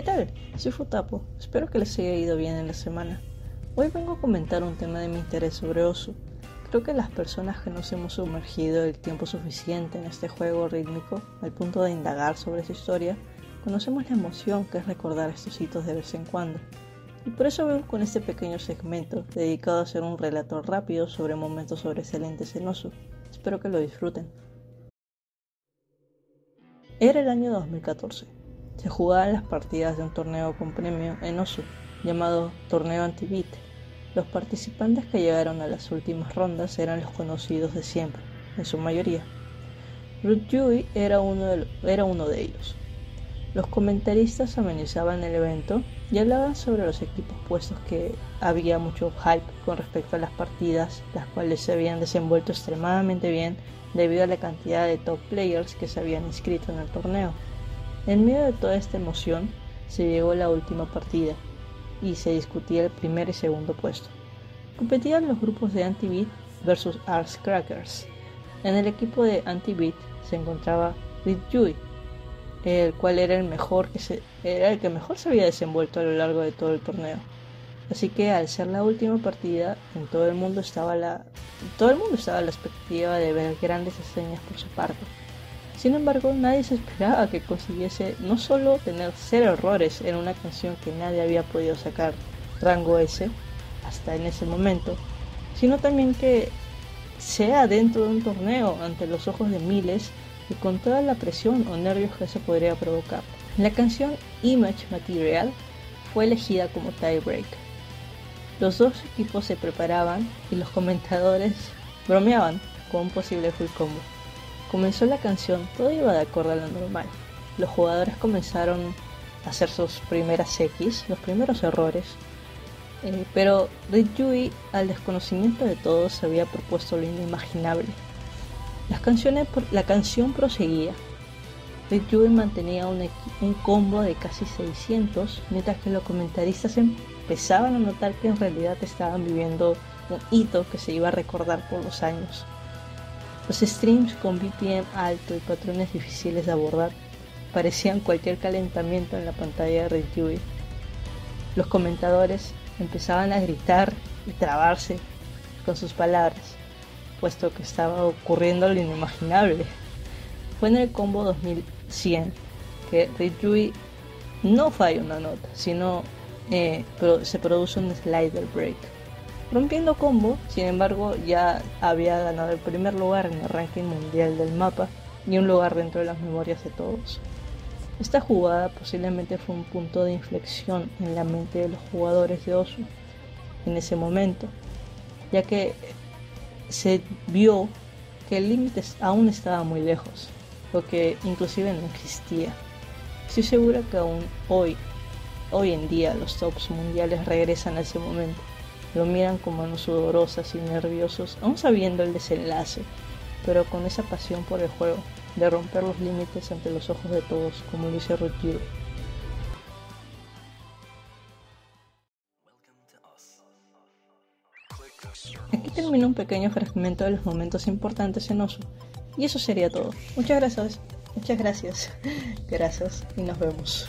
¿Qué tal? Soy Futapo. Espero que les haya ido bien en la semana. Hoy vengo a comentar un tema de mi interés sobre Osu. Creo que las personas que nos hemos sumergido el tiempo suficiente en este juego rítmico, al punto de indagar sobre su historia, conocemos la emoción que es recordar estos hitos de vez en cuando. Y por eso vengo con este pequeño segmento dedicado a hacer un relato rápido sobre momentos sobresalientes en Osu. Espero que lo disfruten. Era el año 2014 se jugaban las partidas de un torneo con premio en Osu, llamado Torneo Anti-Beat. Los participantes que llegaron a las últimas rondas eran los conocidos de siempre, en su mayoría. Ruth era uno de, era uno de ellos. Los comentaristas amenizaban el evento y hablaban sobre los equipos puestos que había mucho hype con respecto a las partidas, las cuales se habían desenvuelto extremadamente bien debido a la cantidad de top players que se habían inscrito en el torneo. En medio de toda esta emoción, se llegó la última partida y se discutía el primer y segundo puesto. Competían los grupos de Anti-Beat versus Ars Crackers. En el equipo de Anti-Beat se encontraba Rit Yui, el cual era el mejor que se, era el que mejor se había desenvuelto a lo largo de todo el torneo. Así que al ser la última partida, en todo el mundo estaba la todo el mundo estaba la expectativa de ver grandes hazañas por su parte. Sin embargo, nadie se esperaba que consiguiese no solo tener cero errores en una canción que nadie había podido sacar rango S hasta en ese momento, sino también que sea dentro de un torneo ante los ojos de miles y con toda la presión o nervios que se podría provocar. La canción Image Material fue elegida como tiebreak. Los dos equipos se preparaban y los comentadores bromeaban con un posible full combo. Comenzó la canción, todo iba de acuerdo a lo normal. Los jugadores comenzaron a hacer sus primeras X, los primeros errores. Eh, pero Yui, al desconocimiento de todos, se había propuesto lo inimaginable. La canción proseguía. Yui mantenía un, un combo de casi 600, mientras que los comentaristas empezaban a notar que en realidad estaban viviendo un hito que se iba a recordar por los años. Los streams con BPM alto y patrones difíciles de abordar parecían cualquier calentamiento en la pantalla de RedTube. Los comentadores empezaban a gritar y trabarse con sus palabras, puesto que estaba ocurriendo lo inimaginable. Fue en el combo 2100 que RedTube no falla una nota, sino eh, se produce un slider break rompiendo combo, sin embargo ya había ganado el primer lugar en el ranking mundial del mapa y un lugar dentro de las memorias de todos. Esta jugada posiblemente fue un punto de inflexión en la mente de los jugadores de Osu en ese momento, ya que se vio que el límite aún estaba muy lejos, lo que inclusive no existía. Estoy segura que aún hoy, hoy en día los tops mundiales regresan a ese momento lo miran como manos sudorosas y nerviosos, aún sabiendo el desenlace, pero con esa pasión por el juego, de romper los límites ante los ojos de todos, como lo hizo. Aquí termina un pequeño fragmento de los momentos importantes en Osu. Y eso sería todo. Muchas gracias. Muchas gracias. Gracias y nos vemos.